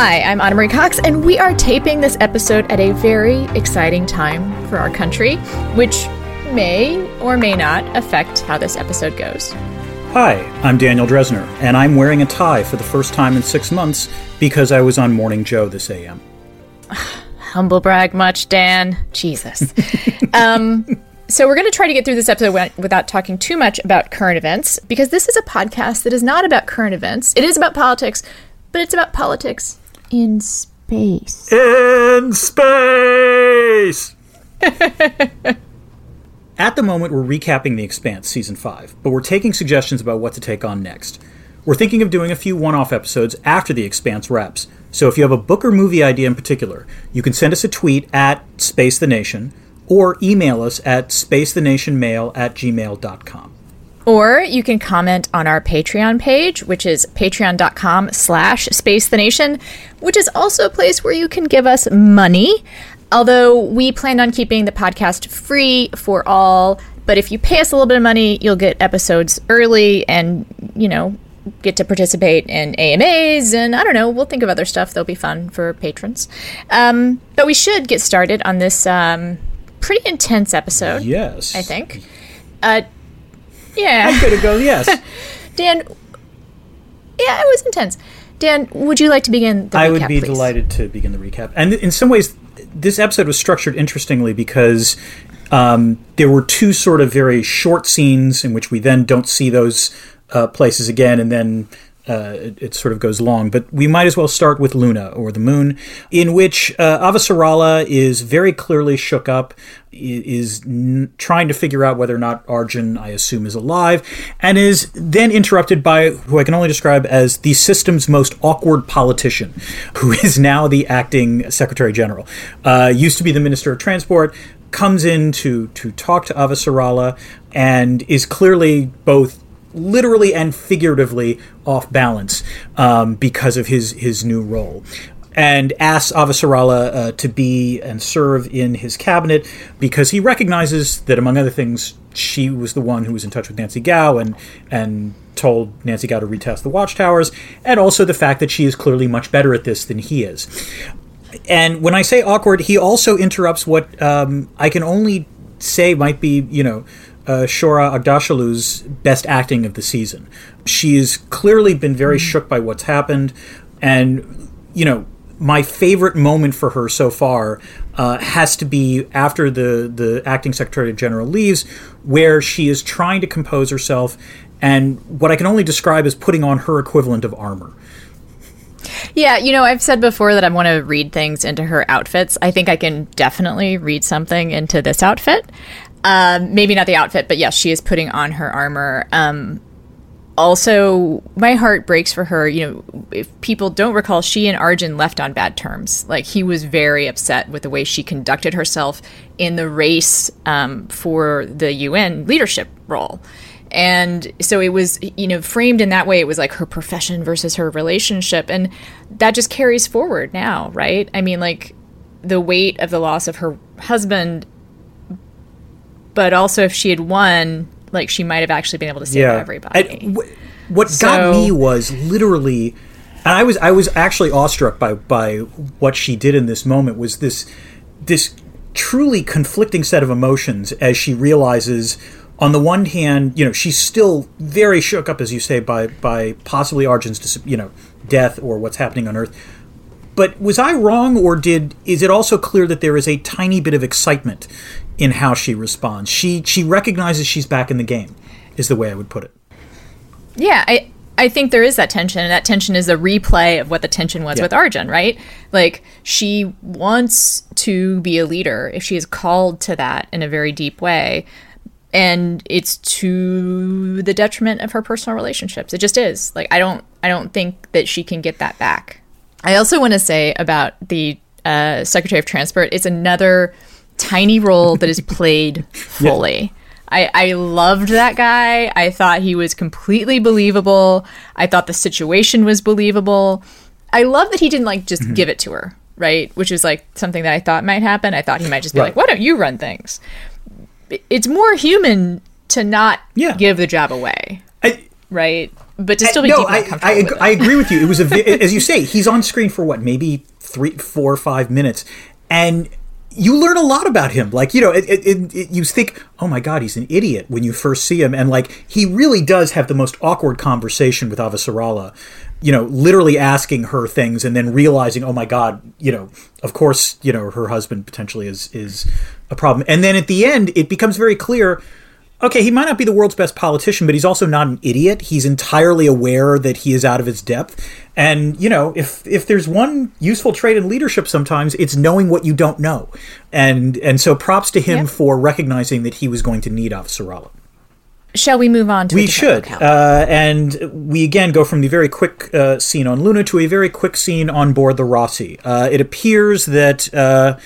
Hi, I'm Ana Marie Cox, and we are taping this episode at a very exciting time for our country, which may or may not affect how this episode goes. Hi, I'm Daniel Drezner, and I'm wearing a tie for the first time in six months because I was on Morning Joe this AM. Humble brag much, Dan. Jesus. um, so, we're going to try to get through this episode without talking too much about current events because this is a podcast that is not about current events. It is about politics, but it's about politics in space. In space! At the moment, we're recapping The Expanse Season 5, but we're taking suggestions about what to take on next. We're thinking of doing a few one off episodes after The Expanse wraps, so if you have a book or movie idea in particular, you can send us a tweet at Space the Nation or email us at spacethenationmail at gmail.com. Or you can comment on our Patreon page, which is patreon.com slash space the nation, which is also a place where you can give us money. Although we plan on keeping the podcast free for all, but if you pay us a little bit of money, you'll get episodes early and, you know, get to participate in AMAs and I don't know, we'll think of other stuff that'll be fun for patrons. Um, but we should get started on this um, pretty intense episode. Yes. I think. Uh, yeah. I'm going to go, yes. Dan, yeah, it was intense. Dan, would you like to begin the recap? I recap, would be please? delighted to begin the recap. And in some ways, this episode was structured interestingly because um, there were two sort of very short scenes in which we then don't see those uh, places again, and then uh, it, it, sort of goes long. But we might as well start with Luna or the Moon, in which uh, Avasarala is very clearly shook up, is n- trying to figure out whether or not Arjun, I assume, is alive, and is then interrupted by who I can only describe as the system's most awkward politician, who is now the acting Secretary General. Uh, used to be the Minister of Transport, comes in to to talk to Avasarala, and is clearly both literally and figuratively off balance um, because of his his new role. And asks Avasarala uh, to be and serve in his cabinet because he recognizes that, among other things, she was the one who was in touch with Nancy Gao and and told Nancy Gao to retest the watchtowers, and also the fact that she is clearly much better at this than he is. And when I say awkward, he also interrupts what um, I can only say might be, you know, uh, Shohreh Aghdashloo's best acting of the season. She's clearly been very shook by what's happened, and you know, my favorite moment for her so far uh, has to be after the the acting secretary general leaves, where she is trying to compose herself, and what I can only describe as putting on her equivalent of armor. Yeah, you know, I've said before that I want to read things into her outfits. I think I can definitely read something into this outfit. Um, maybe not the outfit, but yes, she is putting on her armor. Um, also, my heart breaks for her. You know, if people don't recall, she and Arjun left on bad terms. Like, he was very upset with the way she conducted herself in the race um, for the UN leadership role. And so it was, you know, framed in that way. It was like her profession versus her relationship. And that just carries forward now, right? I mean, like, the weight of the loss of her husband but also if she had won, like she might have actually been able to save yeah. everybody. W- what so, got me was literally, and I was I was actually awestruck by by what she did in this moment was this this truly conflicting set of emotions as she realizes on the one hand, you know, she's still very shook up, as you say, by by possibly Arjun's, you know, death or what's happening on Earth. But was I wrong, or did is it also clear that there is a tiny bit of excitement in how she responds? She she recognizes she's back in the game, is the way I would put it. Yeah, I I think there is that tension, and that tension is a replay of what the tension was yeah. with Arjun, right? Like she wants to be a leader if she is called to that in a very deep way. And it's to the detriment of her personal relationships. It just is. Like I don't I don't think that she can get that back. I also want to say about the uh, Secretary of Transport, it's another tiny role that is played fully. I, I loved that guy. I thought he was completely believable. I thought the situation was believable. I love that he didn't like just mm-hmm. give it to her, right? Which is like something that I thought might happen. I thought he might just be right. like, why don't you run things? It's more human to not yeah. give the job away. I, right? but to still be no, I. I. I agree with you. It was a vi- as you say, he's on screen for what maybe three, four, five minutes, and you learn a lot about him. Like you know, it, it, it, you think, oh my god, he's an idiot when you first see him, and like he really does have the most awkward conversation with Avasarala. You know, literally asking her things and then realizing, oh my god, you know, of course, you know, her husband potentially is is a problem. And then at the end, it becomes very clear okay, he might not be the world's best politician, but he's also not an idiot. He's entirely aware that he is out of his depth. And, you know, if if there's one useful trait in leadership sometimes, it's knowing what you don't know. And and so props to him Yeah. for recognizing that he was going to need Avasarala. Shall we move on to We should. Uh, and we again go from the very quick uh, scene on Luna to a very quick scene on board the Roci. Uh, it appears that uh,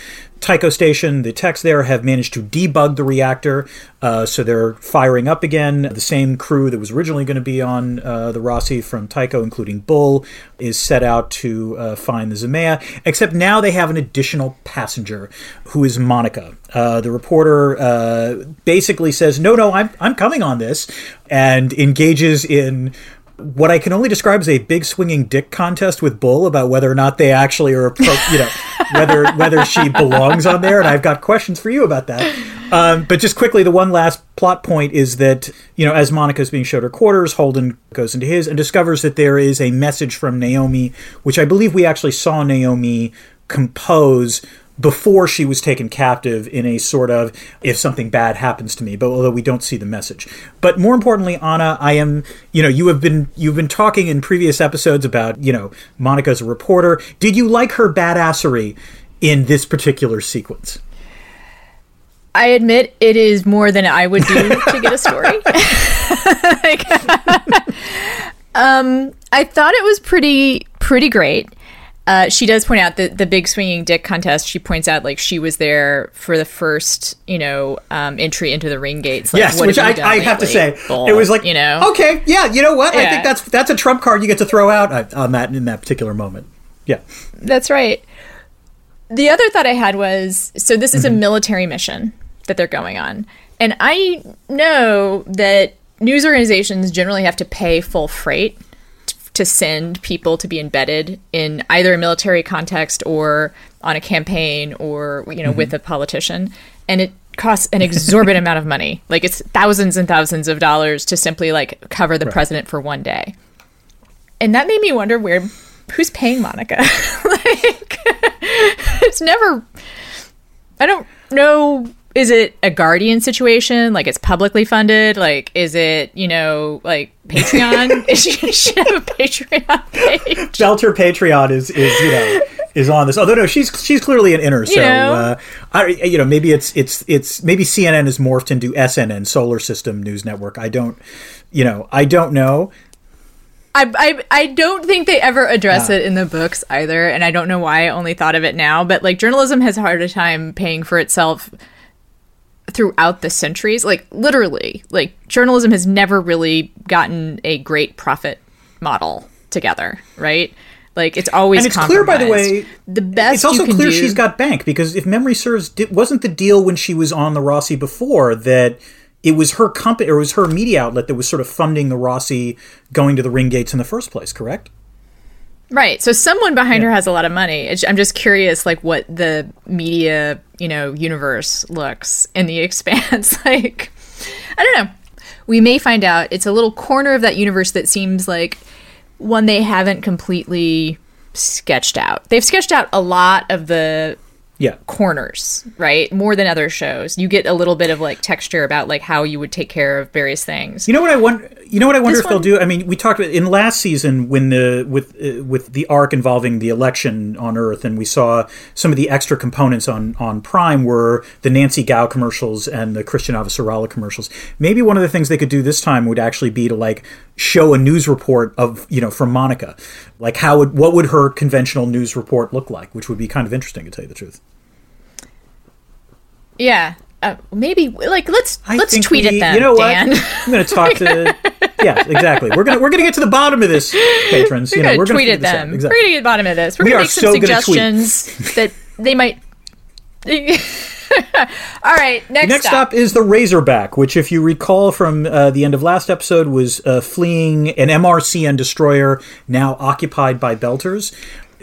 Tycho Station, the techs there, have managed to debug the reactor, uh, so they're firing up again. The same crew that was originally going to be on uh, the Roci from Tycho, including Bull, is set out to uh, find the Zmeya, except now they have an additional passenger who is Monica. Uh, the reporter uh, basically says, No, no, I'm, I'm coming on this, and engages in what I can only describe as a big swinging dick contest with Bull about whether or not they actually are, you know, whether whether she belongs on there. And I've got questions for you about that. Um, but just quickly, the one last plot point is that you know, as Monica's being showed her quarters, Holden goes into his and discovers that there is a message from Naomi, which I believe we actually saw Naomi compose before she was taken captive in a sort of if something bad happens to me but although we don't see the message but more importantly anna i am you know you have been you've been talking in previous episodes about you know monica's a reporter did you like her badassery in this particular sequence I admit it is more than I would do to get a story. Like, um, I thought it was pretty pretty great. Uh, she does point out that the big swinging dick contest. She points out like she was there for the first, you know, um, entry into the ring gates. Like, yes what which have I, I have to say Bull, it was like you know, okay yeah you know what i think that's that's a trump card you get to throw out uh, on that in that particular moment yeah That's right. The other thought I had was so this is a military mission that they're going on. And I know that news organizations generally have to pay full freight t- to send people to be embedded in either a military context or on a campaign or you know with mm-hmm. a politician and it costs an exorbitant amount of money like it's thousands and thousands of dollars to simply like cover the president for one day and that made me wonder where who's paying Monica. like, it's never. I don't know. Is it a Guardian situation? Like it's publicly funded? Like is it you know like Patreon? Is she have a Patreon page. Belter Patreon is is you know is on this. Although no, she's she's clearly an inner. So know? uh, I you know maybe it's it's it's maybe CNN is morphed into SNN Solar System News Network. I don't you know I don't know. I, I I don't think they ever address Ah. it in the books either, and I don't know why I only thought of it now. But like journalism has a harder time paying for itself throughout the centuries. Like literally, like journalism has never really gotten a great profit model together, right? Like it's always And it's clear, by the way, the best It's also clear do, she's got bank because if memory serves, di- wasn't the deal when she was on the Roci before that it was her company or it was her media outlet that was sort of funding the Roci going to the ring gates in the first place, correct? Right. So someone behind her has a lot of money. I'm just curious, like, what the media, you know, universe looks in the expanse. like, I don't know. We may find out. It's a little corner of that universe that seems like one they haven't completely sketched out. They've sketched out a lot of the Yeah. corners, right? More than other shows. You get a little bit of like texture about like how you would take care of various things. You know what I wonder? You know what I wonder This if they'll do? I mean, we talked about in last season when the with uh, with the arc involving the election on Earth, and we saw some of the extra components on on Prime were the Nancy Gao commercials and the Chrisjen Avasarala commercials. Maybe one of the things they could do this time would actually be to like show a news report of you know from Monica, like how would what would her conventional news report look like, which would be kind of interesting to tell you the truth. Yeah. Uh, maybe like let's I let's tweet we- at them, You know Dan. what? I'm going to talk to. yeah, exactly. We're gonna we're gonna get to the bottom of this, patrons. We're know, gonna we're gonna tweet at out. them. Exactly. We're gonna get to the bottom of this. We're We gonna make some so tweet. suggestions that they might. All right, next, Next up. up is the Razorback, which, if you recall from uh, the end of last episode, was uh, fleeing an MCRN destroyer now occupied by Belters.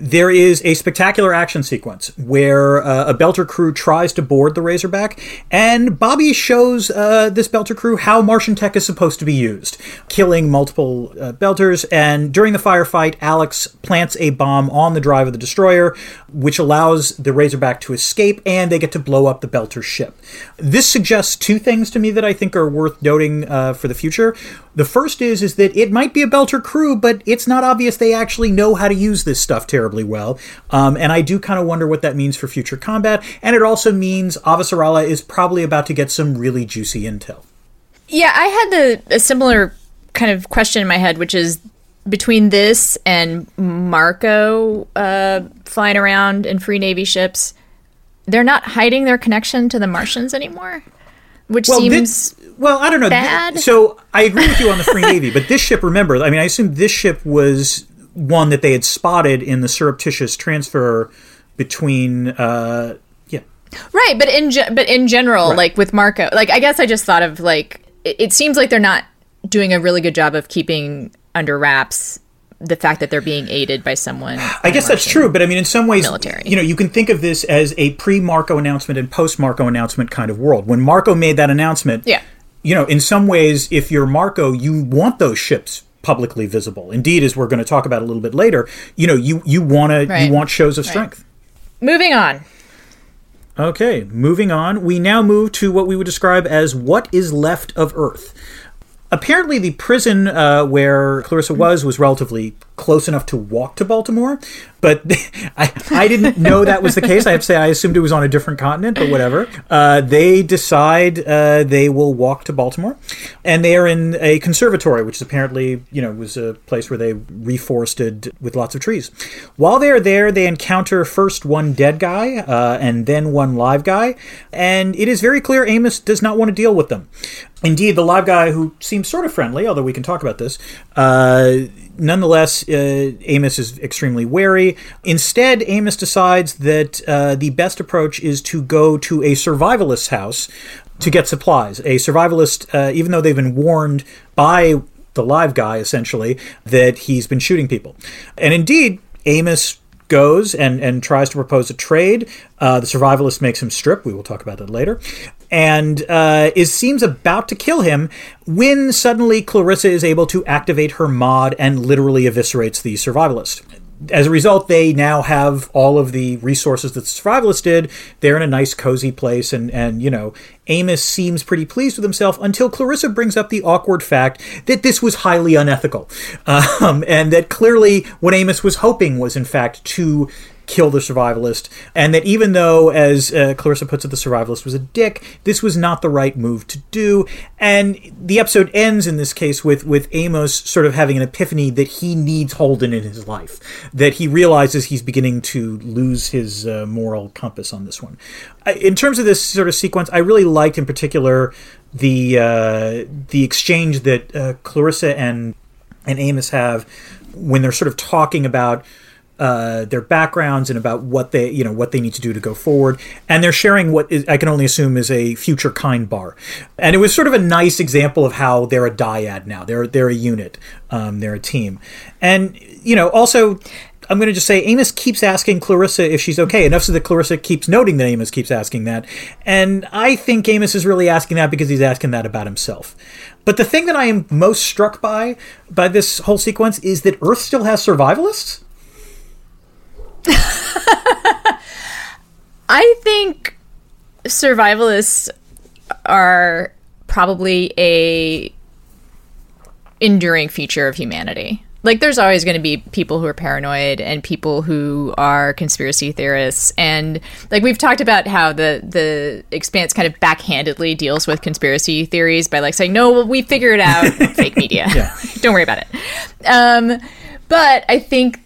There is a spectacular action sequence where uh, a Belter crew tries to board the Razorback, and Bobby shows uh, this Belter crew how Martian tech is supposed to be used, killing multiple uh, Belters. And during the firefight, Alex plants a bomb on the drive of the destroyer, which allows the Razorback to escape, and they get to blow up the Belter ship. This suggests two things to me that I think are worth noting uh, for the future. The first is is that it might be a Belter crew, but it's not obvious they actually know how to use this stuff terribly well. Um, and I do kind of wonder what that means for future combat. And it also means Avasarala is probably about to get some really juicy intel. Yeah, I had the, a similar kind of question in my head, which is between this and Marco uh, flying around in free Navy ships, they're not hiding their connection to the Martians anymore, which Well, seems. this- well, I don't know. bad. So I agree with you on the Free Navy, but this ship, remember, I mean, I assume this ship was one that they had spotted in the surreptitious transfer between. Uh, yeah, Right, but in ge- but in general, like with Marco, like I guess I just thought of like it, it seems like they're not doing a really good job of keeping under wraps the fact that they're being aided by someone. I guess that's true, but I mean, in some ways, military. you know, you can think of this as a pre-Marco announcement and post-Marco announcement kind of world. When Marco made that announcement, Yeah. you know, in some ways, if you're Marco, you want those ships publicly visible. Indeed, as we're going to talk about a little bit later, you know, you you want to Right. you want shows of strength. Moving on. Okay, moving on. We now move to what we would describe as what is left of Earth. Apparently, the prison uh, where Clarissa was was relatively close enough to walk to Baltimore, but I, I didn't know that was the case. I have to say, I assumed it was on a different continent, but whatever. Uh, they decide uh, they will walk to Baltimore, and they are in a conservatory, which is apparently, you know, was a place where they reforested with lots of trees. While they are there, they encounter first one dead guy uh, and then one live guy, and it is very clear Amos does not want to deal with them. Indeed, the live guy, who seems sort of friendly, although we can talk about this, uh, nonetheless, uh, Amos is extremely wary. Instead, Amos decides that uh, the best approach is to go to a survivalist's house to get supplies. A survivalist, uh, even though they've been warned by the live guy, essentially, that he's been shooting people. And indeed, Amos goes and, and tries to propose a trade. Uh, the survivalist makes him strip. We will talk about that later. And uh, is seems about to kill him when suddenly Clarissa is able to activate her mod and literally eviscerates the survivalist. As a result, they now have all of the resources that the survivalist did. They're in a nice, cozy place, and and you know, Amos seems pretty pleased with himself until Clarissa brings up the awkward fact that this was highly unethical, um, and that clearly what Amos was hoping was in fact to kill the survivalist, and that even though, as uh, Clarissa puts it, the survivalist was a dick, this was not the right move to do. And the episode ends in this case with with Amos sort of having an epiphany that he needs Holden in his life, that he realizes he's beginning to lose his uh, moral compass on this one. In terms of this sort of sequence, I really liked in particular the uh, the exchange that uh, Clarissa and and Amos have when they're sort of talking about uh, their backgrounds and about what they you know what they need to do to go forward and they're sharing what is, i can only assume is a future kind bar and it was sort of a nice example of how they're a dyad now they're they're a unit um, they're a team and you know also I'm going to just say Amos keeps asking Clarissa if she's okay. Enough so that Clarissa keeps noting that Amos keeps asking that. And I think Amos is really asking that because he's asking that about himself. But the thing that I am most struck by by this whole sequence is that Earth still has survivalists. I think survivalists are probably a enduring feature of humanity. Like there's always going to be people who are paranoid and people who are conspiracy theorists and like we've talked about how the the expanse kind of backhandedly deals with conspiracy theories by like saying no well, we figure it out fake media. Don't worry about it. Um but I think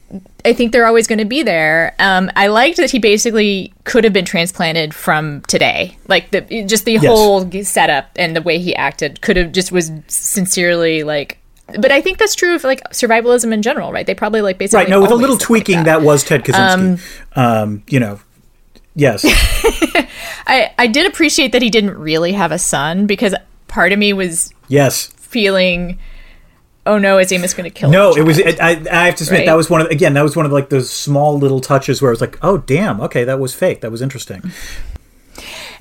I think they're always going to be there. Um, I liked that he basically could have been transplanted from today, like the just the whole setup and the way he acted could have just was sincerely like. But I think that's true of like survivalism in general, right? They probably like basically Right. No, with a little look like tweaking, that. was Ted Kaczynski. Um, you know, yes. I I did appreciate that he didn't really have a son because part of me was yes feeling oh no, is Amos going to kill? No, it was. I, I have to admit Right? that was one of again that was one of like those small little touches where I was like, oh damn, okay, that was fake. That was interesting.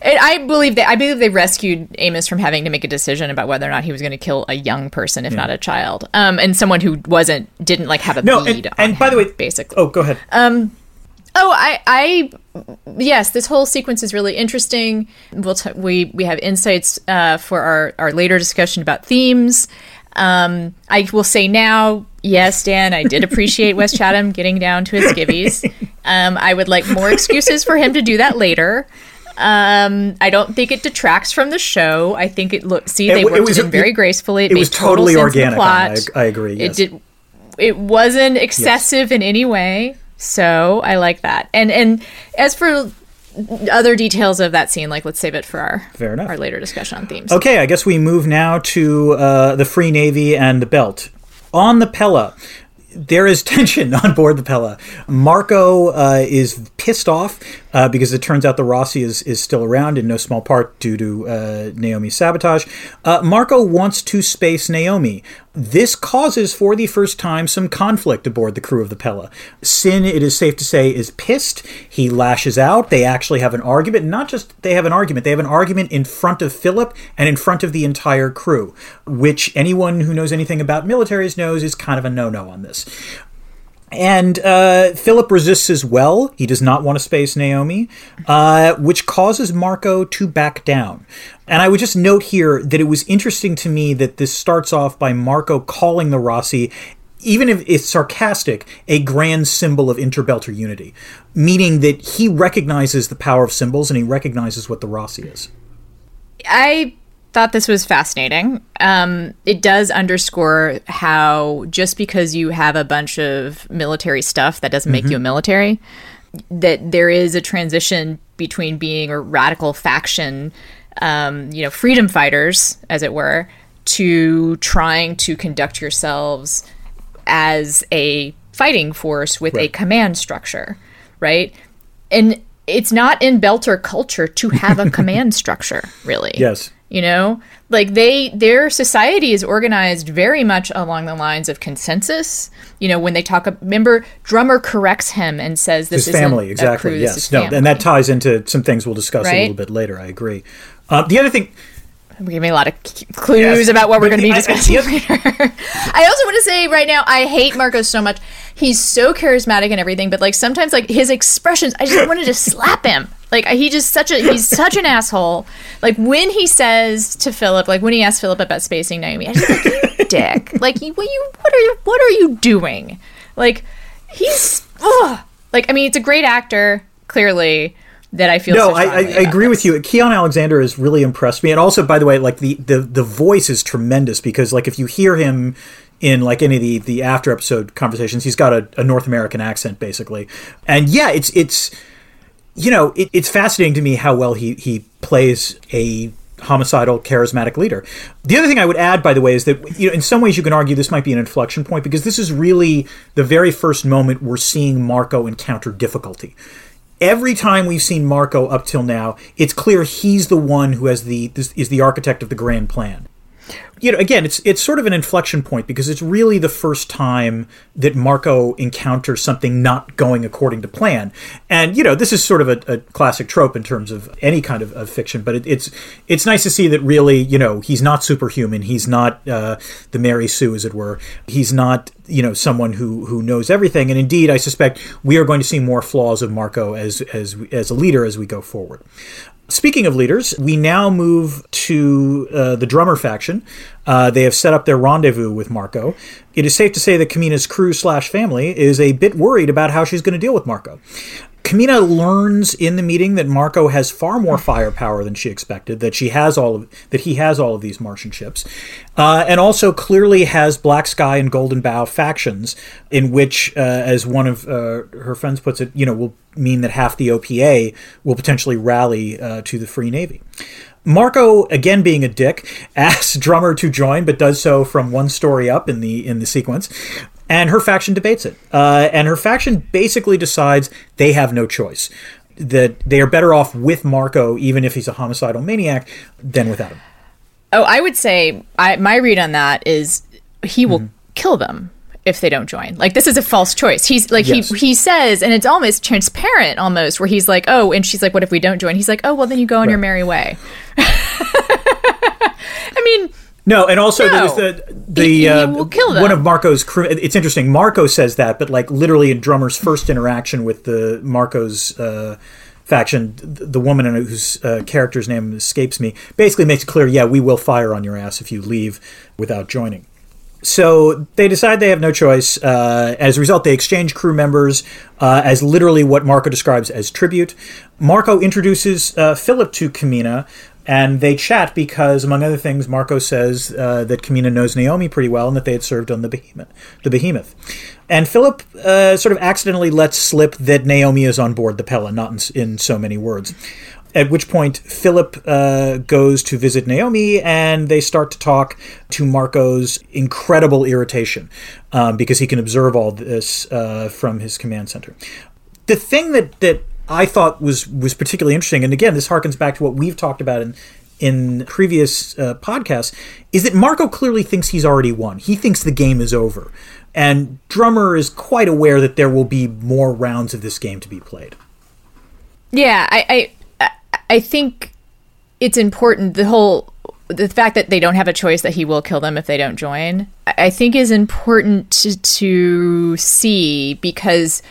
And I believe that I believe they rescued Amos from having to make a decision about whether or not he was going to kill a young person, if not a child, um, and someone who wasn't didn't like have a No, bead and, on and by the way, basically. Oh, go ahead. Um, Oh, I, I, yes, this whole sequence is really interesting. We'll t- we we have insights uh, for our our later discussion about themes. Um, I will say now, yes, Dan, I did appreciate Wes Chatham getting down to his skivvies. Um, I would like more excuses for him to do that later. Um, I don't think it detracts from the show. I think it look see they It- it was- it in very it- gracefully. It, it made was totally organic. plot. I, I agree. Yes. It did. It wasn't excessive in any way, so I like that. And and as for other details of that scene, like let's save it for our Fair enough. our later discussion on themes. Okay, I guess we move now to uh, the Free Navy and the Belt. On the Pella, there is tension on board the Pella. Marco uh, is pissed off uh, because it turns out the Roci is, is still around in no small part due to uh, Naomi's sabotage. Uh, Marco wants to space Naomi. This causes, for the first time, some conflict aboard the crew of the Pella. Sin, it is safe to say, is pissed. He lashes out. They actually have an argument. Not just they have an argument, they have an argument in front of Philip and in front of the entire crew, which anyone who knows anything about militaries knows is kind of a no no on this. And uh, Philip resists as well. He does not want to space Naomi, uh, which causes Marco to back down. And I would just note here that it was interesting to me that this starts off by Marco calling the Roci, even if it's sarcastic, a grand symbol of interbelter unity, meaning that he recognizes the power of symbols and he recognizes what the Roci is. I thought this was fascinating. Um, it does underscore how just because you have a bunch of military stuff, that doesn't make you a military. That there is a transition between being a radical faction, um, you know, freedom fighters, as it were, to trying to conduct yourselves as a fighting force with a command structure, right? And it's not in Belter culture to have a command structure, really. Yes. You know, like they their society is organized very much along the lines of consensus. You know, when they talk, remember, drummer corrects him and says, "This His isn't family, exactly. crew, yes. No, family." and that ties into some things we'll discuss a little bit later. I agree. Uh, the other thing, Give me a lot of clues Yes, about what we're going to be the- I- discussing the later. I also want to say right now, I hate Marcos so much. He's so charismatic and everything, but like sometimes, like his expressions, I just wanted to slap him. Like he just such a he's such an asshole. Like when he says to Philip, like when he asks Philip about spacing Naomi, I just like you dick. Like you, what you, what are you, what are you doing? Like he's, ugh. like I mean, it's a great actor, clearly. That I feel no, so I, I, I agree this. with you. Keon Alexander has really impressed me, and also, by the way, like the, the the voice is tremendous because, like, if you hear him in like any of the the after episode conversations, he's got a, a North American accent basically, and yeah, it's it's you know it, it's fascinating to me how well he he plays a homicidal charismatic leader the other thing i would add by the way is that you know in some ways you can argue this might be an inflection point because this is really the very first moment we're seeing marco encounter difficulty every time we've seen Marco up till now, it's clear he's the one who has the is the architect of the grand plan. You know, again, it's it's sort of an inflection point because it's really the first time that Marco encounters something not going according to plan. And you know, this is sort of a, a classic trope in terms of any kind of, of fiction, but it, it's it's nice to see that really, you know, he's not superhuman. He's not uh, the Mary Sue, as it were. He's not you know someone who who knows everything. And indeed, I suspect we are going to see more flaws of Marco as as as a leader as we go forward. Speaking of leaders, we now move to uh, the drummer faction. Uh, they have set up their rendezvous with Marco. It is safe to say that Camina's crew slash family is a bit worried about how she's going to deal with Marco. Camina learns in the meeting that Marco has far more firepower than she expected. That she has all of that he has all of these Martian ships, uh, and also clearly has Black Sky and Golden Bough factions, in which, uh, as one of uh, her friends puts it, you know, will mean that half the OPA will potentially rally uh, to the Free Navy. Marco, again being a dick, asks Drummer to join, but does so from one story up in the in the sequence. And her faction debates it. Uh, and her faction basically decides they have no choice. that they are better off with Marco, even if he's a homicidal maniac, than without him. Oh, I would say I, my read on that is he will mm-hmm. kill them if they don't join. Like this is a false choice. He's like yes. he he says, and it's almost transparent, almost where he's like, oh, and she's like, what if we don't join? He's like, oh, well, then you go on right. your merry way. I mean. No, and also no. there's the the he, he uh, one of Marco's crew. It's interesting. Marco says that, but like literally in Drummer's first interaction with the Marco's uh, faction, the woman whose uh, character's name escapes me, basically makes it clear, yeah, we will fire on your ass if you leave without joining. So they decide they have no choice. Uh, as a result, they exchange crew members uh, as literally what Marco describes as tribute. Marco introduces uh, Philip to Camina, and they chat because, among other things, Marco says uh, that Camina knows Naomi pretty well and that they had served on the Behemoth. The Behemoth. And Philip uh, sort of accidentally lets slip that Naomi is on board the Pella, not in, in so many words. At which point, Philip uh, goes to visit Naomi, and they start to talk to Marco's incredible irritation um, because he can observe all this uh, from his command center. The thing that that I thought was was particularly interesting, and again, this harkens back to what we've talked about in in previous uh, podcasts, is that Marco clearly thinks he's already won. He thinks the game is over, and Drummer is quite aware that there will be more rounds of this game to be played. Yeah, I, I I think it's important the whole the fact that they don't have a choice that he will kill them if they don't join. I think is important to, to see because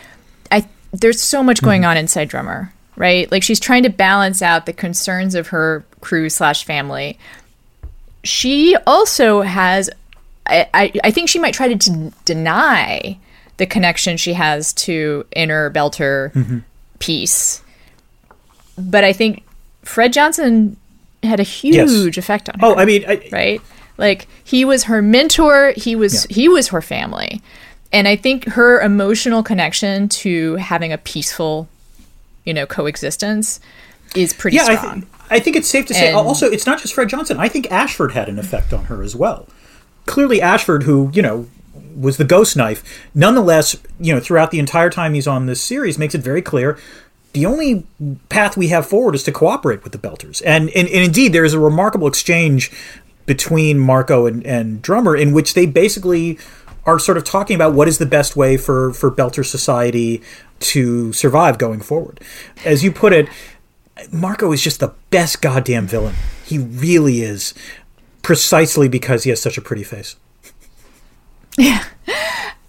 there's so much going mm-hmm. on inside Drummer, right? Like she's trying to balance out the concerns of her crew slash family. She also has, I, I, I think she might try to d- deny the connection she has to inner Belter mm-hmm. peace. But I think Fred Johnson had a huge yes. effect on oh, her. Oh, I mean, I, right? Like he was her mentor. He was yeah. he was her family, and I think her emotional connection to having a peaceful, you know, coexistence is pretty yeah, strong. I, th- I think it's safe to say. And, also, it's not just Fred Johnson. I think Ashford had an effect on her as well. Clearly, Ashford, who you know was the ghost knife, nonetheless, you know, throughout the entire time he's on this series, makes it very clear the only path we have forward is to cooperate with the Belters. And, and, and indeed, there is a remarkable exchange between Marco and, and Drummer in which they basically are sort of talking about what is the best way for, for Belter society to survive going forward. As you put it, Marco is just the best goddamn villain. He really is, precisely because he has such a pretty face. Yeah.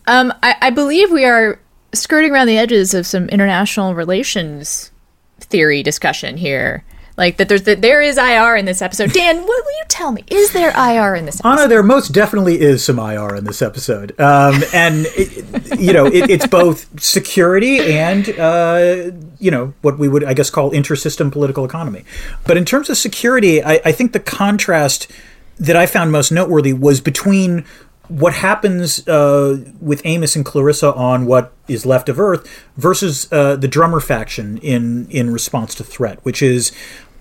Um, I, I believe we are skirting around the edges of some international relations theory discussion here. Like that, there's that there is IR in this episode. Dan, what will you tell me? Is there IR in this? episode? Anna, there most definitely is some IR in this episode, um, and it, you know it, it's both security and uh, you know what we would I guess call intersystem political economy. But in terms of security, I, I think the contrast that I found most noteworthy was between what happens uh, with Amos and Clarissa on what is left of Earth versus uh, the drummer faction in in response to threat, which is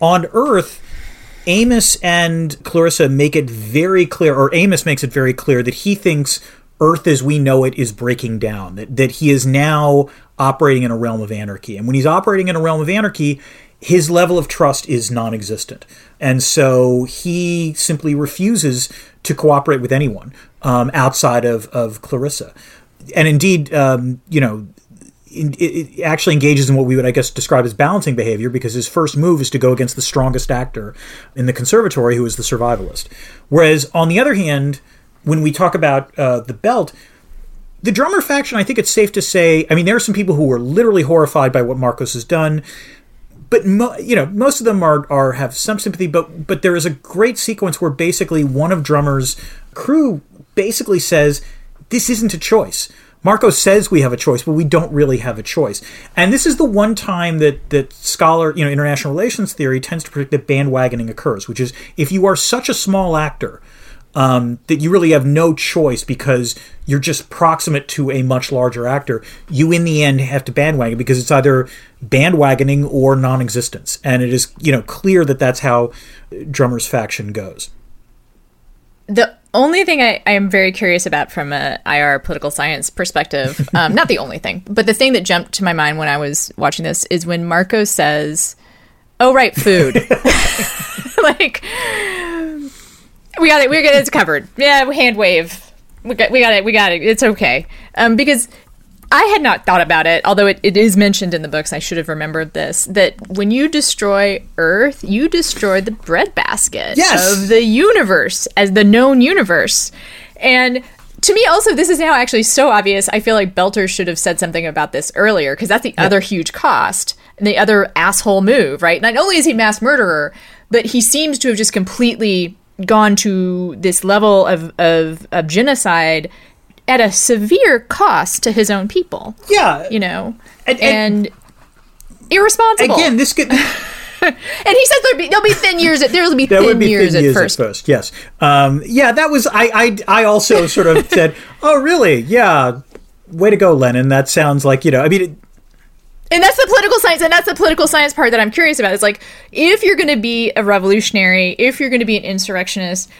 on Earth. Amos and Clarissa make it very clear, or Amos makes it very clear that he thinks Earth as we know it is breaking down. That that he is now operating in a realm of anarchy, and when he's operating in a realm of anarchy, his level of trust is non-existent, and so he simply refuses to cooperate with anyone um, outside of, of Clarissa. And indeed, um, you know, it, it actually engages in what we would, I guess, describe as balancing behavior because his first move is to go against the strongest actor in the conservatory, who is the survivalist. Whereas, on the other hand, when we talk about uh, the belt, the drummer faction, I think it's safe to say, I mean, there are some people who were literally horrified by what Marcos has done but mo- you know most of them are are have some sympathy but but there is a great sequence where basically one of drummer's crew basically says this isn't a choice Marco says we have a choice, but we don't really have a choice. And this is the one time that that scholar, you know, international relations theory tends to predict that bandwagoning occurs, which is if you are such a small actor um, that you really have no choice because you're just proximate to a much larger actor. You, in the end, have to bandwagon because it's either bandwagoning or non-existence, and it is you know clear that that's how Drummer's faction goes. Only thing I, I am very curious about from a IR political science perspective, um, not the only thing, but the thing that jumped to my mind when I was watching this is when Marco says, "Oh right, food," like we got it, we got it, it's covered. Yeah, hand wave. We got, we got it, we got it. It's okay. Um, because I had not thought about it, although it, it is mentioned in the books. I should have remembered this that when you destroy Earth, you destroy the breadbasket Yes. of the universe as the known universe. And to me, also, this is now actually so obvious. I feel like Belter should have said something about this earlier because that's the other huge cost and the other asshole move, right? Not only is he mass murderer, but he seems to have just completely gone to this level of, of, of genocide at a severe cost to his own people, Yeah. you know, And- and, and- irresponsible. Again, this could and he says there'll be, there'll be thin years. At, there'll be there thin be years, thin at first. Yes. Um, yeah, that was I. I I also sort of said, "Oh, really? Yeah. Way to go, Lenin. That sounds like you know. I mean, it, And that's the political science, and that's the political science part that I'm curious about. It's like if you're going to be a revolutionary, if you're going to be an insurrectionist,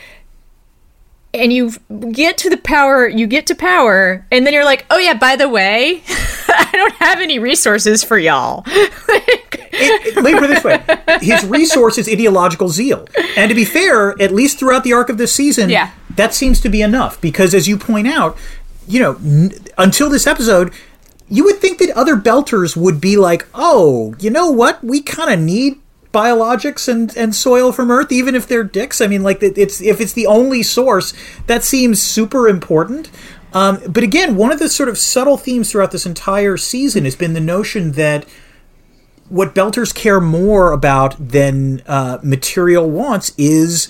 and you get to the power, you get to power, and then you're like, oh yeah, by the way, I don't have any resources for y'all. Like, it, it- let me put it this way: his resource is ideological zeal, and to be fair, at least throughout the arc of this season, Yeah. that seems to be enough. Because as you point out, you know, n- until this episode. You would think that other belters would be like, "Oh, you know what? We kind of need biologics and, and soil from Earth, even if they're dicks. I mean, like it's if it's the only source, that seems super important. Um, but again, one of the sort of subtle themes throughout this entire season has been the notion that what Belters care more about than uh, material wants is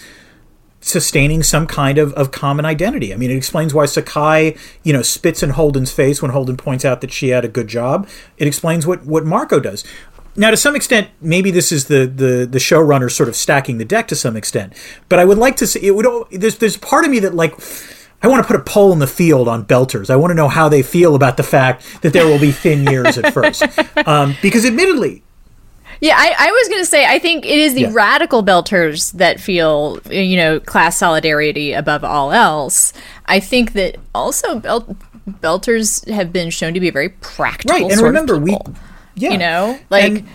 sustaining some kind of, of common identity. I mean, it explains why Sakai, you know, spits in Holden's face when Holden points out that she had a good job. It explains what, what Marco does. Now, to some extent, maybe this is the, the, the showrunner sort of stacking the deck to some extent. But I would like to see it would. There's there's part of me that like. I want to put a poll in the field on belters. I want to know how they feel about the fact that there will be thin years at first, um, because admittedly, Yeah, I, I was going to say, I think it is the Yeah. radical belters that feel, you know, class solidarity above all else. I think that also belt, belters have been shown to be a very practical right? And remember, we, yeah, you know, like, And-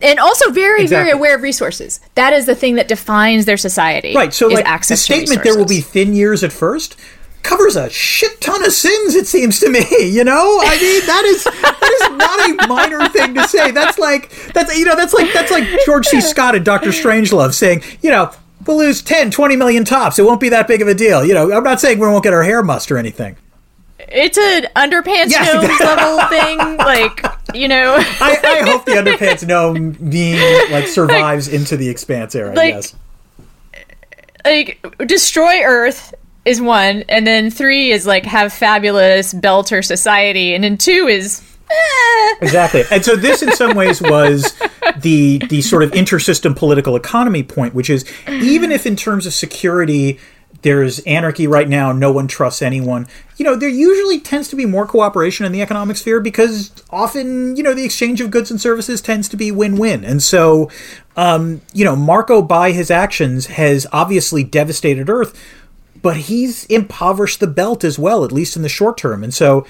and, also very, Exactly. very aware of resources. That is the thing that defines their society. Right. So, is like, the statement there will be thin years at first covers a shit ton of sins. It seems to me. You know, I mean, that is that is not a minor thing to say. That's like that's you know that's like that's like George C. Scott and Doctor Strangelove saying, you know. We'll lose 10, 20 million tops. It won't be that big of a deal. You know, I'm not saying we won't get our hair mussed or anything. It's an underpants Yes, level thing. Like, you know. I, I hope the underpants gnome being like survives into the expanse era. like, yes. like destroy Earth is one, and then three is like have fabulous Belter society, and then two is eh. Exactly. And so this in some ways was the the sort of intersystem political economy point, which is even if in terms of security there's anarchy right now, no one trusts anyone. You know, there usually tends to be more cooperation in the economic sphere because often, you know, the exchange of goods and services tends to be win-win. And so, um, you know, Marco by his actions has obviously devastated Earth, but he's impoverished the belt as well, at least in the short term. And so,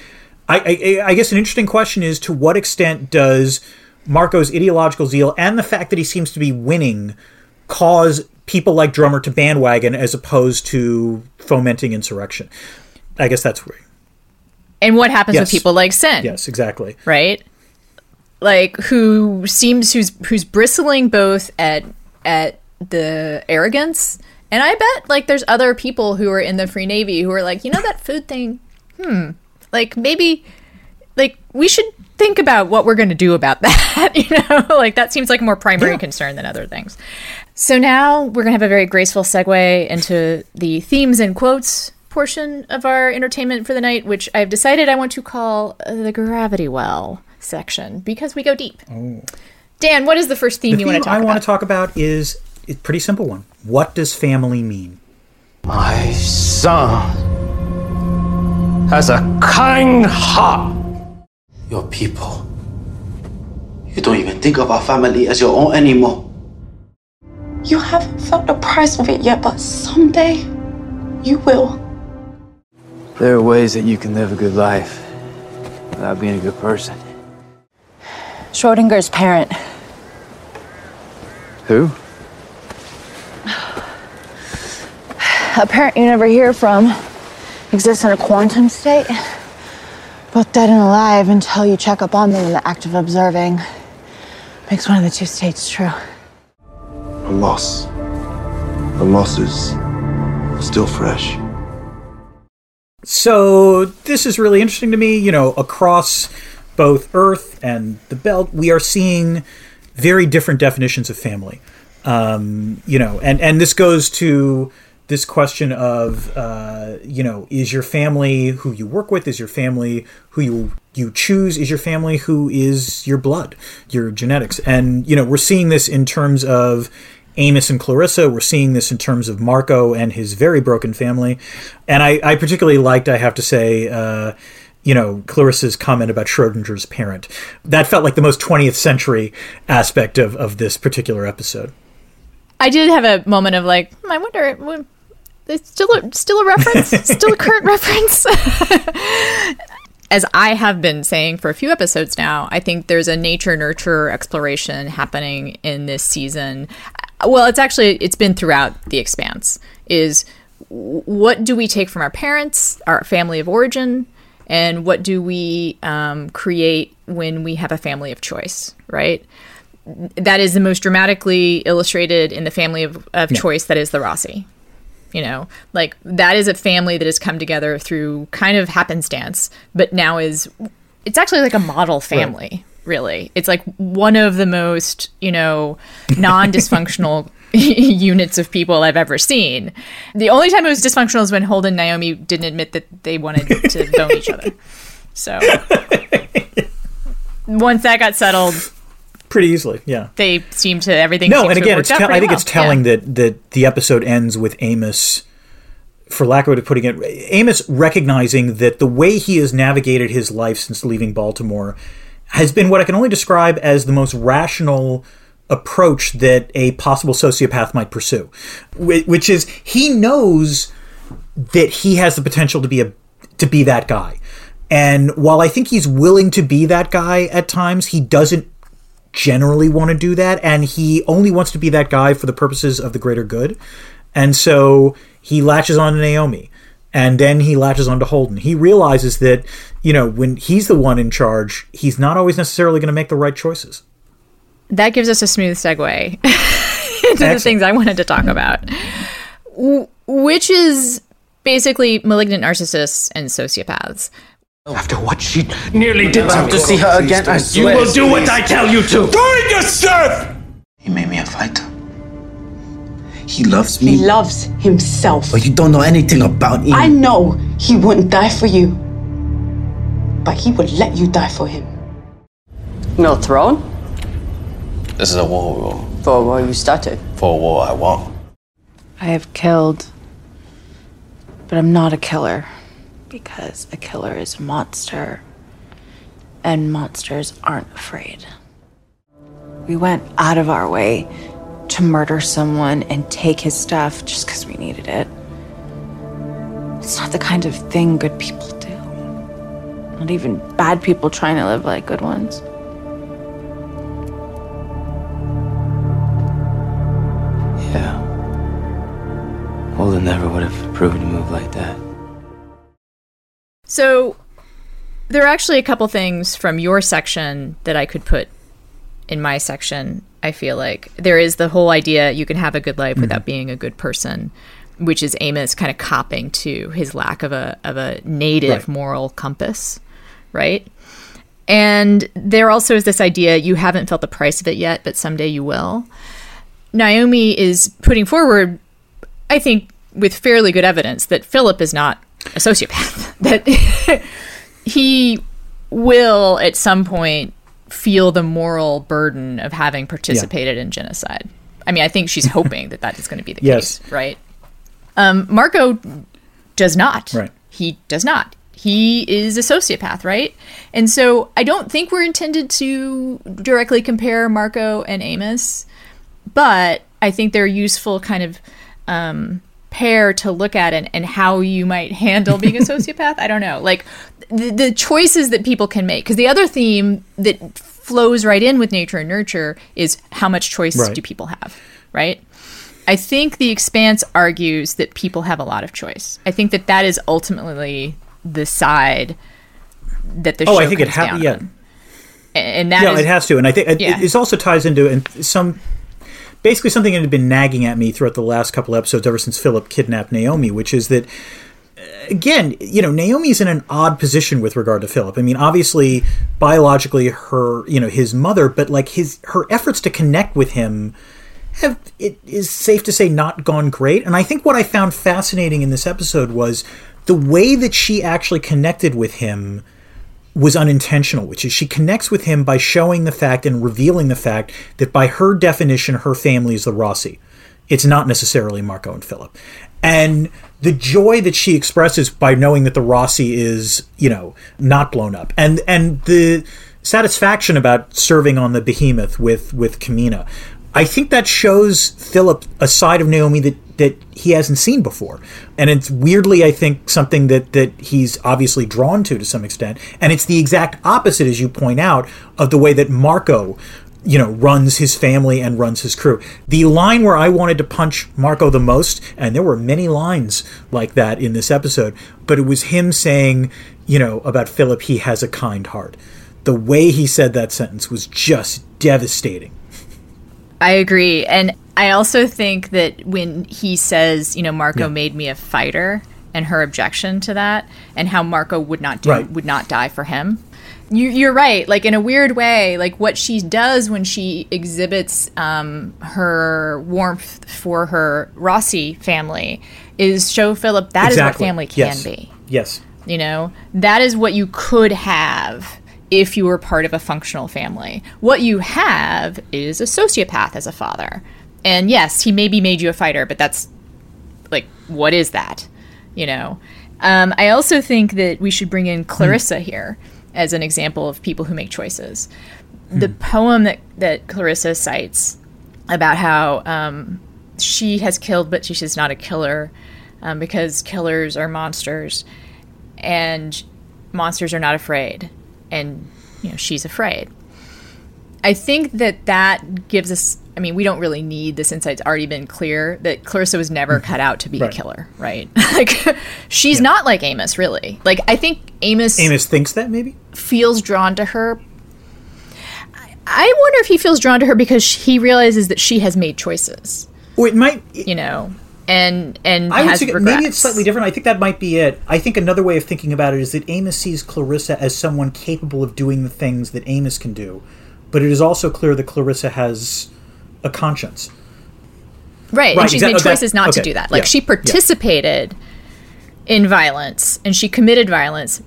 I, I, I guess an interesting question is to what extent does Marco's ideological zeal and the fact that he seems to be winning cause people like Drummer to bandwagon as opposed to fomenting insurrection? I guess that's where. and what happens Yes. with people like Sin? Yes, exactly. right? Like who seems who's who's bristling both at at the arrogance, and I bet like there's other people who are in the Free Navy who are like, you know, that food thing, hmm, like maybe like we should think about what we're going to do about that you know like that seems like a more primary Yeah. concern than other things so now we're going to have a very graceful segue into the themes and quotes portion of our entertainment for the night which i've decided i want to call uh, the gravity well section because we go deep dan what is the first theme The you want to talk I about I want to talk about is a pretty simple one. What does family mean? My son has a kind heart. Your people. You don't even think of our family as your own anymore. You haven't felt the price of it yet, but someday You will. There are ways that you can live a good life without being a good person. Schrodinger's parent. Who? A parent you never hear from exists in a quantum state. Both dead and alive until you check up on them in the act of observing. Makes one of the two states true. A loss. The loss is still fresh. So this is really interesting to me. You know, across both Earth and the Belt, we are seeing very different definitions of family. Um, you know, and and this goes to this question of uh, you know is your family who you work with is your family who you you choose is your family who is your blood your genetics and you know we're seeing this in terms of Amos and Clarissa. We're seeing this in terms of Marco and his very broken family. And I, I particularly liked, I have to say, uh, you know, Clarissa's comment about Schrodinger's parent. That felt like the most 20th century aspect of, of this particular episode. I did have a moment of like, I wonder, it's still a, still a reference, still a current reference. As I have been saying for a few episodes now, I think there's a nature nurture exploration happening in this season well it's actually it's been throughout the expanse is what do we take from our parents our family of origin and what do we um, create when we have a family of choice right that is the most dramatically illustrated in the family of, of yeah. choice that is the Roci you know like that is a family that has come together through kind of happenstance but now is it's actually like a model family right really. It's like one of the most, you know, non dysfunctional units of people I've ever seen. The only time it was dysfunctional is when Holden and Naomi didn't admit that they wanted to bone each other. So once that got settled, pretty easily, yeah, they seem to everything. No, and again, it's te- I think well. it's telling yeah. that that the episode ends with Amos for lack of a way of putting it, Amos recognizing that the way he has navigated his life since leaving Baltimore has been what I can only describe as the most rational approach that a possible sociopath might pursue, which is he knows that he has the potential to be a to be that guy. And while I think he's willing to be that guy at times, he doesn't generally want to do that and he only wants to be that guy for the purposes of the greater good. And so he latches on to Naomi and then he latches on to Holden. He realizes that, you know, when he's the one in charge, he's not always necessarily going to make the right choices. That gives us a smooth segue into Excellent. the things I wanted to talk about, which is basically malignant narcissists and sociopaths. After what she nearly did to me. to see her again. I swear. You will do what I tell you to. Do it yourself! He made me a fighter. He loves me. He loves himself. But you don't know anything about him. I know he wouldn't die for you. But he would let you die for him. No throne? This is a war. For a war you started. For a war I won. I have killed. But I'm not a killer. Because a killer is a monster. And monsters aren't afraid. We went out of our way to murder someone and take his stuff just because we needed it. It's not the kind of thing good people do. Not even bad people trying to live like good ones. Yeah. Holden never would have proven to move like that. So, there are actually a couple things from your section that I could put in my section I feel like there is the whole idea you can have a good life mm-hmm. without being a good person, which is Amos kind of copping to his lack of a of a native right. moral compass, right? And there also is this idea you haven't felt the price of it yet, but someday you will. Naomi is putting forward, I think, with fairly good evidence that Philip is not a sociopath. that he will at some point feel the moral burden of having participated yeah. in genocide. I mean, I think she's hoping that that is going to be the yes. case, right? Um, Marco does not. Right. He does not. He is a sociopath, right? And so I don't think we're intended to directly compare Marco and Amos, but I think they're useful kind of um, pair to look at and, and how you might handle being a sociopath. I don't know. Like the, the choices that people can make. Because the other theme that flows right in with nature and nurture is how much choice Right. do people have, right? I think The Expanse argues that people have a lot of choice. I think that that is ultimately the side that the show Oh, I think it comes ha- down yeah. on. And that yeah, is- it has to, and I think it, Yeah. it also ties into and some basically something that had been nagging at me throughout the last couple episodes ever since Philip kidnapped Naomi, which is that uh, again, you know, Naomi's in an odd position with regard to Philip. I mean, obviously biologically her, you know, his mother, but like his her efforts to connect with him have it is safe to say not gone great. And I think what I found fascinating in this episode was the way that she actually connected with him was unintentional, which is she connects with him by showing the fact and revealing the fact that by her definition, her family is the Roci. It's not necessarily Marco and Philip. And the joy that she expresses by knowing that the Roci is, you know, not blown up. And and the satisfaction about serving on the behemoth with with Camina. I think that shows Philip a side of Naomi that that he hasn't seen before, and it's weirdly, I think, something that that he's obviously drawn to to some extent. And it's the exact opposite, as you point out, of the way that Marco, you know, runs his family and runs his crew. The line where I wanted to punch Marco the most, and there were many lines like that in this episode, but it was him saying, you know, about Philip, he has a kind heart. The way he said that sentence was just devastating. I agree. And I also think that when he says, you know, Marco Yeah. made me a fighter and her objection to that and how Marco would not do Right. would not die for him. You, you're right. Like in a weird way, like what she does when she exhibits um, her warmth for her Roci family is show Philip that is exactly. what family can yes. be. Yes. You know, that is what you could have if you were part of a functional family. What you have is a sociopath as a father. And yes, he maybe made you a fighter, but that's like, what is that? You know? Um, I also think that we should bring in Clarissa here as an example of people who make choices. The poem that, that Clarissa cites about how um, she has killed, but she's not a killer um, because killers are monsters and monsters are not afraid and you know she's afraid i think that that gives us i mean we don't really need this insight it's already been clear that clarissa was never mm-hmm. cut out to be Right. a killer right like she's not like amos really like i think amos, Amos thinks that maybe? feels drawn to her I- i wonder if he feels drawn to her because he realizes that she has made choices Or it might. you know and and I would maybe it's slightly different. I think that might be it. I think another way of thinking about it is that Amos sees Clarissa as someone capable of doing the things that Amos can do, but it is also clear that Clarissa has a conscience. Right, Right, and she's made that- choices not to do that. Like yeah, she yeah. participated in violence and she committed violence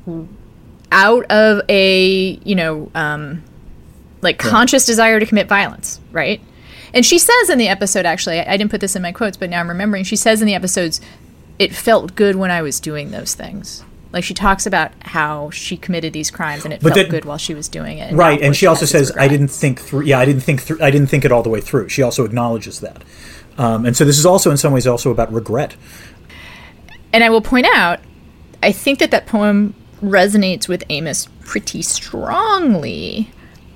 out of a, you know, um, like conscious desire to commit violence, right? And she says in the episode, actually, I, I didn't put this in my quotes, but now I'm remembering. She says in the episodes, "It felt good when I was doing those things." Like she talks about how she committed these crimes and it But felt that- good while she was doing it. right, and she also says, "I didn't think through." Yeah, I didn't think through. I didn't think it all the way through. She also acknowledges that, um, and so this is also in some ways also about regret. And I will point out, I think that that poem resonates with Amos pretty strongly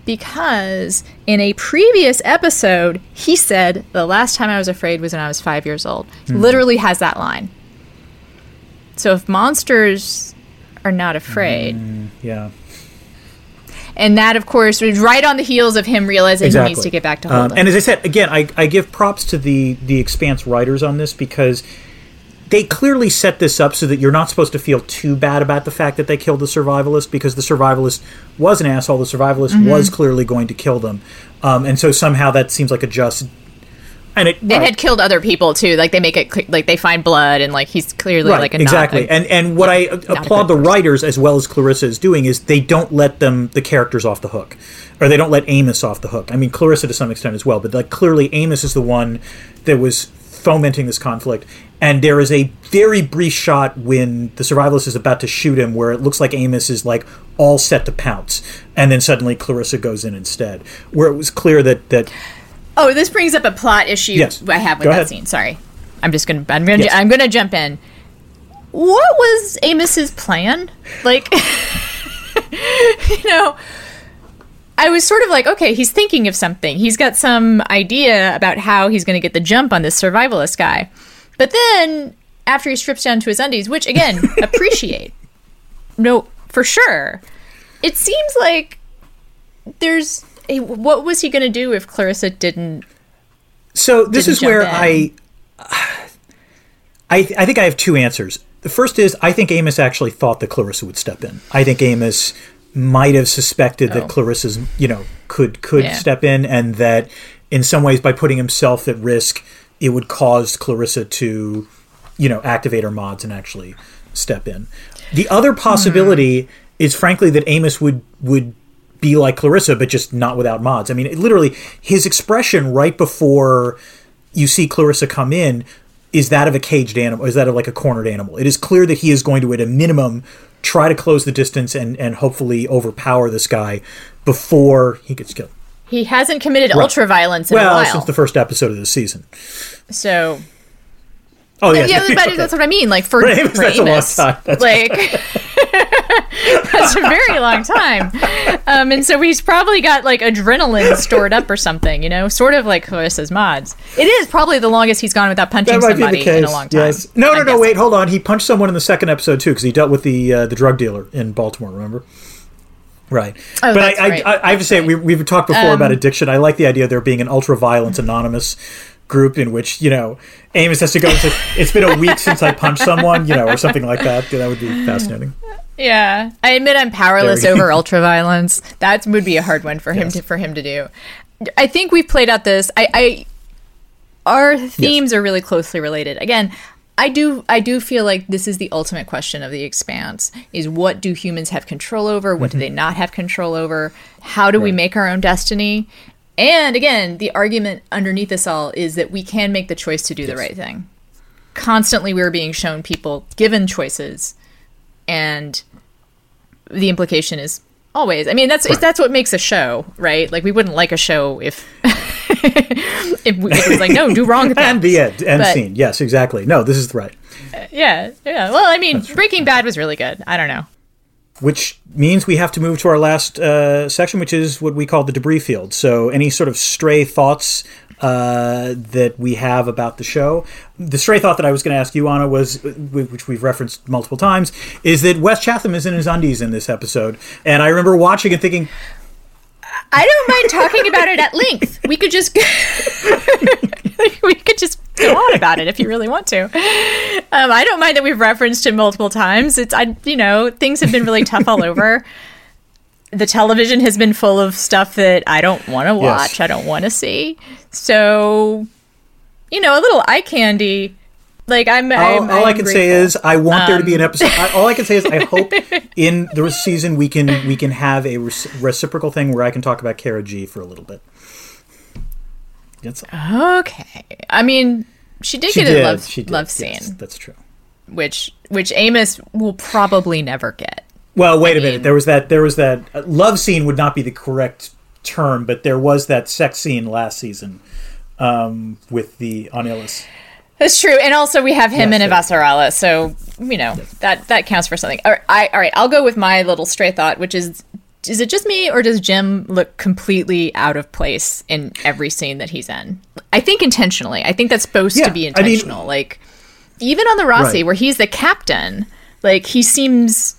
because in a previous episode, he said, The last time I was afraid was when I was five years old. He Literally has that line. So if monsters are not afraid, Yeah, and that, of course, was right on the heels of him realizing he needs to get back to Um, and as I said, again, I, I give props to the the Expanse writers on this because they clearly set this up so that you're not supposed to feel too bad about the fact that they killed the survivalist because the survivalist was an asshole. The survivalist Mm-hmm. was clearly going to kill them, um, and so somehow that seems like a just. And it had killed other people too. Like they make it like they find blood and like he's clearly right, like a exactly. Not, a- and and what I applaud the writers as well as Clarissa is doing is they don't let them the characters off the hook, or they don't let Amos off the hook. I mean Clarissa to some extent as well, but like clearly Amos is the one that was fomenting this conflict. And there is a very brief shot when the survivalist is about to shoot him, where it looks like Amos is like all set to pounce, and then suddenly Clarissa goes in instead, where it was clear that that Oh, this brings up a plot issue Yes. I have with Go that ahead. scene. Sorry. I'm just gonna I'm gonna Yes. I'm gonna jump in. What was Amos's plan? Like, you know, I was sort of like, okay, he's thinking of something. He's got some idea about how he's going to get the jump on this survivalist guy. But then after he strips down to his undies, which again, appreciate. No, for sure. It seems like there's Eh, what was he going to do if Clarissa didn't So this Didn't is where jump I, I, I think I have two answers. The first is I think Amos actually thought that Clarissa would step in. I think Amos might have suspected Oh. that Clarissa's, you know, could could Yeah. step in, and that in some ways by putting himself at risk, it would cause Clarissa to, you know, activate her mods and actually step in. The other possibility hmm. is frankly that Amos would would be like Clarissa, but just not without mods. I mean, it, literally, his expression right before you see Clarissa come in is that of a caged animal, is that of like a cornered animal. It is clear that he is going to, at a minimum, try to close the distance and, and hopefully overpower this guy before he gets killed. he hasn't committed ultra violence in a Well, while. since the first episode of the season. so Oh, yeah. yeah, but that's what I mean. Like for, For Amos, that's a long time. That's like that's a very long time. Um, and so he's probably got like adrenaline stored up or something, you know, sort of like Clarissa's mods. It is probably the longest he's gone without punching That somebody in a long time. Yes. No, no, I'm no. Wait, hold on. He punched someone in the second episode too, because he dealt with the uh, the drug dealer in Baltimore. Remember? Right. Oh, but that's I, right. I, I have to say, we, we've talked before Um, about addiction. I like the idea of there being an ultra violence anonymous group in which you know Amos has to go and say, "It's been a week since I punched someone," you know, or something like that. That would be fascinating. Yeah, I admit I'm powerless There we go. over ultraviolence. That would be a hard one for him Yes. to for him to do. I think we've played out this. I, I our themes are really closely related. Again, I do I do feel like this is the ultimate question of the expanse is what do humans have control over? What do mm-hmm. they not have control over? How do we make our own destiny? And again, the argument underneath this all is that we can make the choice to do the right thing. Constantly we're being shown people given choices and the implication is always i mean that's that's what makes a show right? Like we wouldn't like a show if if we if it was like no do wrong And the end, end But- scene. Yes, exactly. No, this is right. Uh, yeah yeah. Well i mean breaking bad was really good. I don't know Which means we have to move to our last uh, section, which is what we call the debris field. So, any sort of stray thoughts uh, that we have about the show? The stray thought that I was going to ask you, Ana, was, which we've referenced multiple times, is that Wes Chatham is in his undies in this episode. And I remember watching and thinking, i don't mind talking about it at length we could just we could just go on about it if you really want to um, i don't mind that we've referenced it multiple times it's i you know things have been really tough all over the television has been full of stuff that I don't want to watch, I don't want to see. So, you know, a little eye candy. Like I'm, all, I'm all I I'm can say is I want there to be an Um, episode. I, all I can say is I hope in the season we can we can have a reci- reciprocal thing where I can talk about Cara Gee for a little bit. That's all. okay. I mean, she did She get did. a love did. love Yes, scene, that's true. which which Amos will probably never get. Well, wait a minute. There was that. There was that uh, love scene would not be the correct term, but there was that sex scene last season um, with the on Ilus. That's true, and also we have him Yes, and. Avasarala, so you know that that counts for something. All right, I, all right, I'll go with my little stray thought, which is: is it just me, or does Jim look completely out of place in every scene that he's in? I think intentionally. I think that's supposed Yeah, to be I mean- intentional. like even on the Roci, Right. where he's the captain, like he seems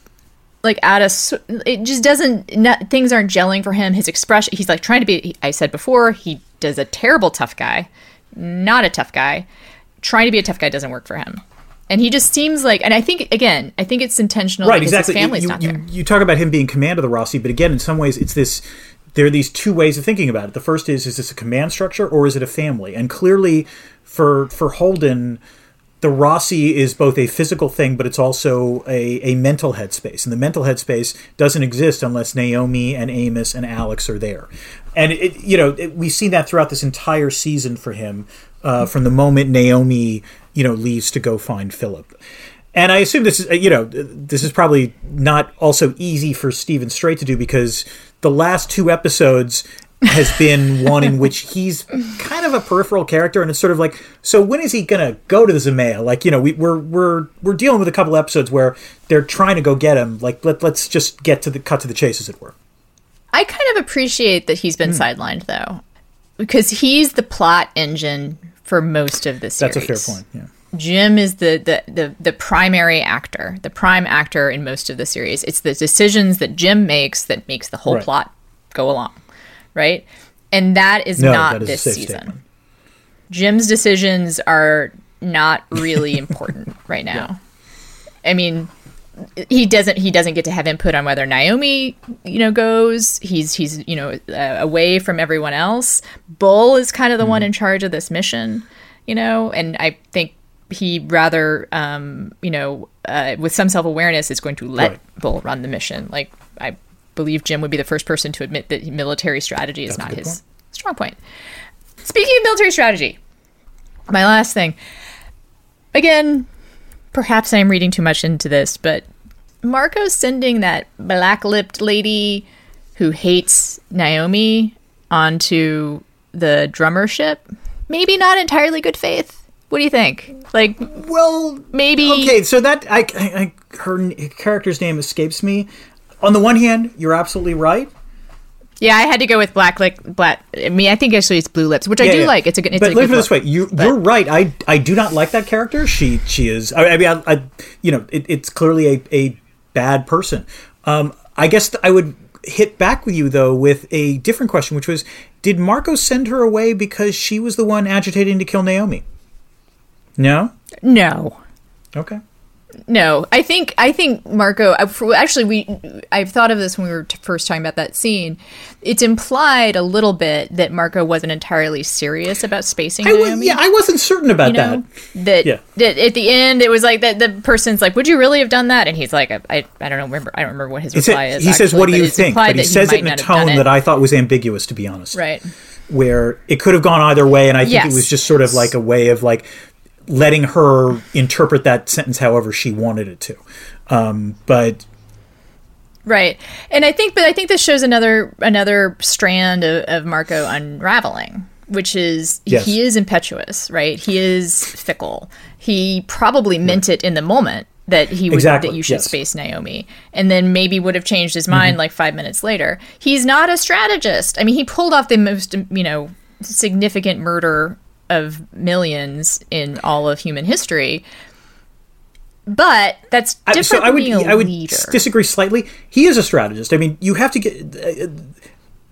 like at a s- it just doesn't not, things aren't gelling for him his expression he's like trying to be i said before he does a terrible tough guy not a tough guy trying to be a tough guy doesn't work for him and he just seems like and i think again i think it's intentional right, because exactly. his family's you, not you, there you talk about him being command of the Roci, but again, in some ways, it's this. There are these two ways of thinking about it. The first is: is this a command structure or is it a family? And clearly, for for Holden, the Roci is both a physical thing, but it's also a, a mental headspace. And the mental headspace doesn't exist unless Naomi and Amos and Alex are there. And it, you know, it, we've seen that throughout this entire season for him, uh, from the moment Naomi, you know, leaves to go find Philip. And I assume this is, uh, you know, this is probably not also easy for Steven Strait to do because the last two episodes, has been one in which he's kind of a peripheral character, and it's sort of like, so when is he gonna go to the Zmeya? Like, you know, we, we're we're we're dealing with a couple episodes where they're trying to go get him. Like, let let's just get to the cut to the chase, as it were. I kind of appreciate that he's been Hmm. sidelined though, because he's the plot engine for most of the series. That's a fair point. Yeah. Jim is the, the the the primary actor, the prime actor in most of the series. It's the decisions that Jim makes that makes the whole Right. plot go along, right? And that is No, not that is this season. statement. Jim's decisions are not really important right now. I mean, he doesn't he doesn't get to have input on whether Naomi, you know, goes. He's he's you know uh, away from everyone else. Bull is kind of the one Mm-hmm. in charge of this mission, you know, and I think he rather um, you know uh, with some self awareness is going to let Right. Bull run the mission. Like I believe Jim would be the first person to admit that military strategy is That's not his point. strong point. Speaking of military strategy, my last thing. Again, perhaps I'm reading too much into this, but Marco sending that black lipped lady who hates Naomi onto the drummer ship, maybe not entirely good faith. What do you think? Like, Well, maybe. okay. So that I, I, I her character's name escapes me. On the one hand, you're absolutely right. Yeah, I had to go with black lip. Black. I mean, I think actually it's blue lips, which I do yeah. like. It's a good. It's but a look good at it this way: you, you're right. I I do not like that character. She she is. I, I mean, I, I you know, it, it's clearly a, a bad person. Um, I guess I would hit back with you though with a different question, which was: Did Marco send her away because she was the one agitating to kill Naomi? No. No. Okay. No, I think I think Marco. Actually, we I've thought of this when we were first talking about that scene. It's implied a little bit that Marco wasn't entirely serious about spacing I was, yeah, I wasn't certain about you know that. that, Yeah. that at the end it was like that the person's like, "Would you really have done that?" And he's like, "I, I, I don't know, remember I don't remember what his He, reply said, is." he says, "What do you think?" But he that says it in a might not have done tone that I thought was ambiguous, to be honest. right. where it could have gone either way, and I think Yes. it was just sort of like a way of like letting her interpret that sentence however she wanted it to. Um, but Right. And I think but I think this shows another another strand of, of Marco unraveling, which is Yes. he is impetuous, right? He is fickle. He probably meant it in the moment that he would Exactly, that you should yes. space Naomi and then maybe would have changed his mind like 5 minutes later. He's not a strategist. I mean, he pulled off the most, you know, significant murder of millions in all of human history. But that's I, different so I would I would disagree slightly. He is a strategist. I mean, you have to get uh,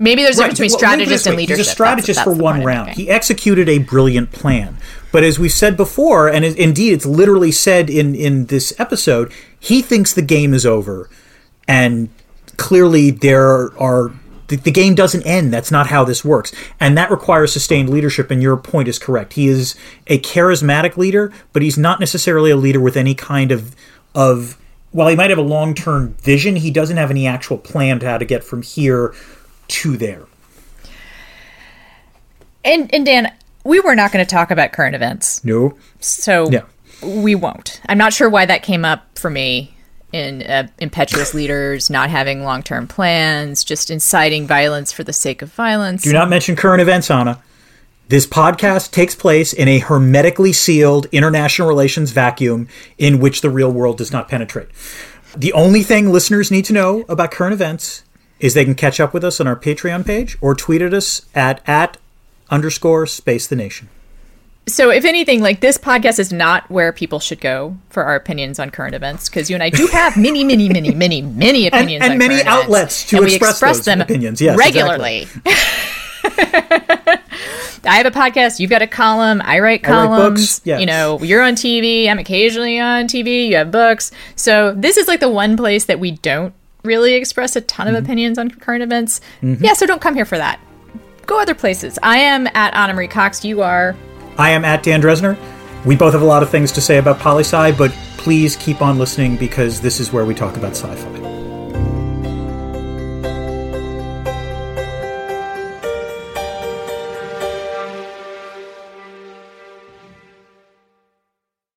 Maybe there's a difference between well, let me put it strategist and leadership. He's a strategist That's- for that's the one round. He executed a brilliant plan. But as we've said before, and it, indeed it's literally said in, in this episode, he thinks the game is over. And clearly there are the, the game doesn't end. That's not how this works. And that requires sustained leadership, and your point is correct. He is a charismatic leader, but he's not necessarily a leader with any kind of of while he might have a long term vision, he doesn't have any actual plan to how to get from here to there. And and Dan, we were not going to talk about current events, No. so Yeah. we won't. I'm not sure why that came up for me in uh, impetuous leaders not having long term plans, just inciting violence for the sake of violence. Do not mention current events, Ana. This podcast takes place in a hermetically sealed international relations vacuum in which the real world does not penetrate. The only thing listeners need to know about current events is they can catch up with us on our Patreon page or tweet at us at at underscore space the nation. So, if anything, like this podcast is not where people should go for our opinions on current events, because you and I do have many, many, many, many, many opinions and on many current events, outlets to and express express those them opinions. Yes, regularly. I have a podcast. You've got a column. I write I write columns. books, yes. You know, you're on TV. I'm occasionally on TV. You have books. So this is like the one place that we don't really express a ton Mm-hmm. of opinions on current events. Yeah, so don't come here for that. Go other places. I am at Ana Marie Cox. You are. I am at Dan Drezner. We both have a lot of things to say about poli sci, but please keep on listening because this is where we talk about sci fi.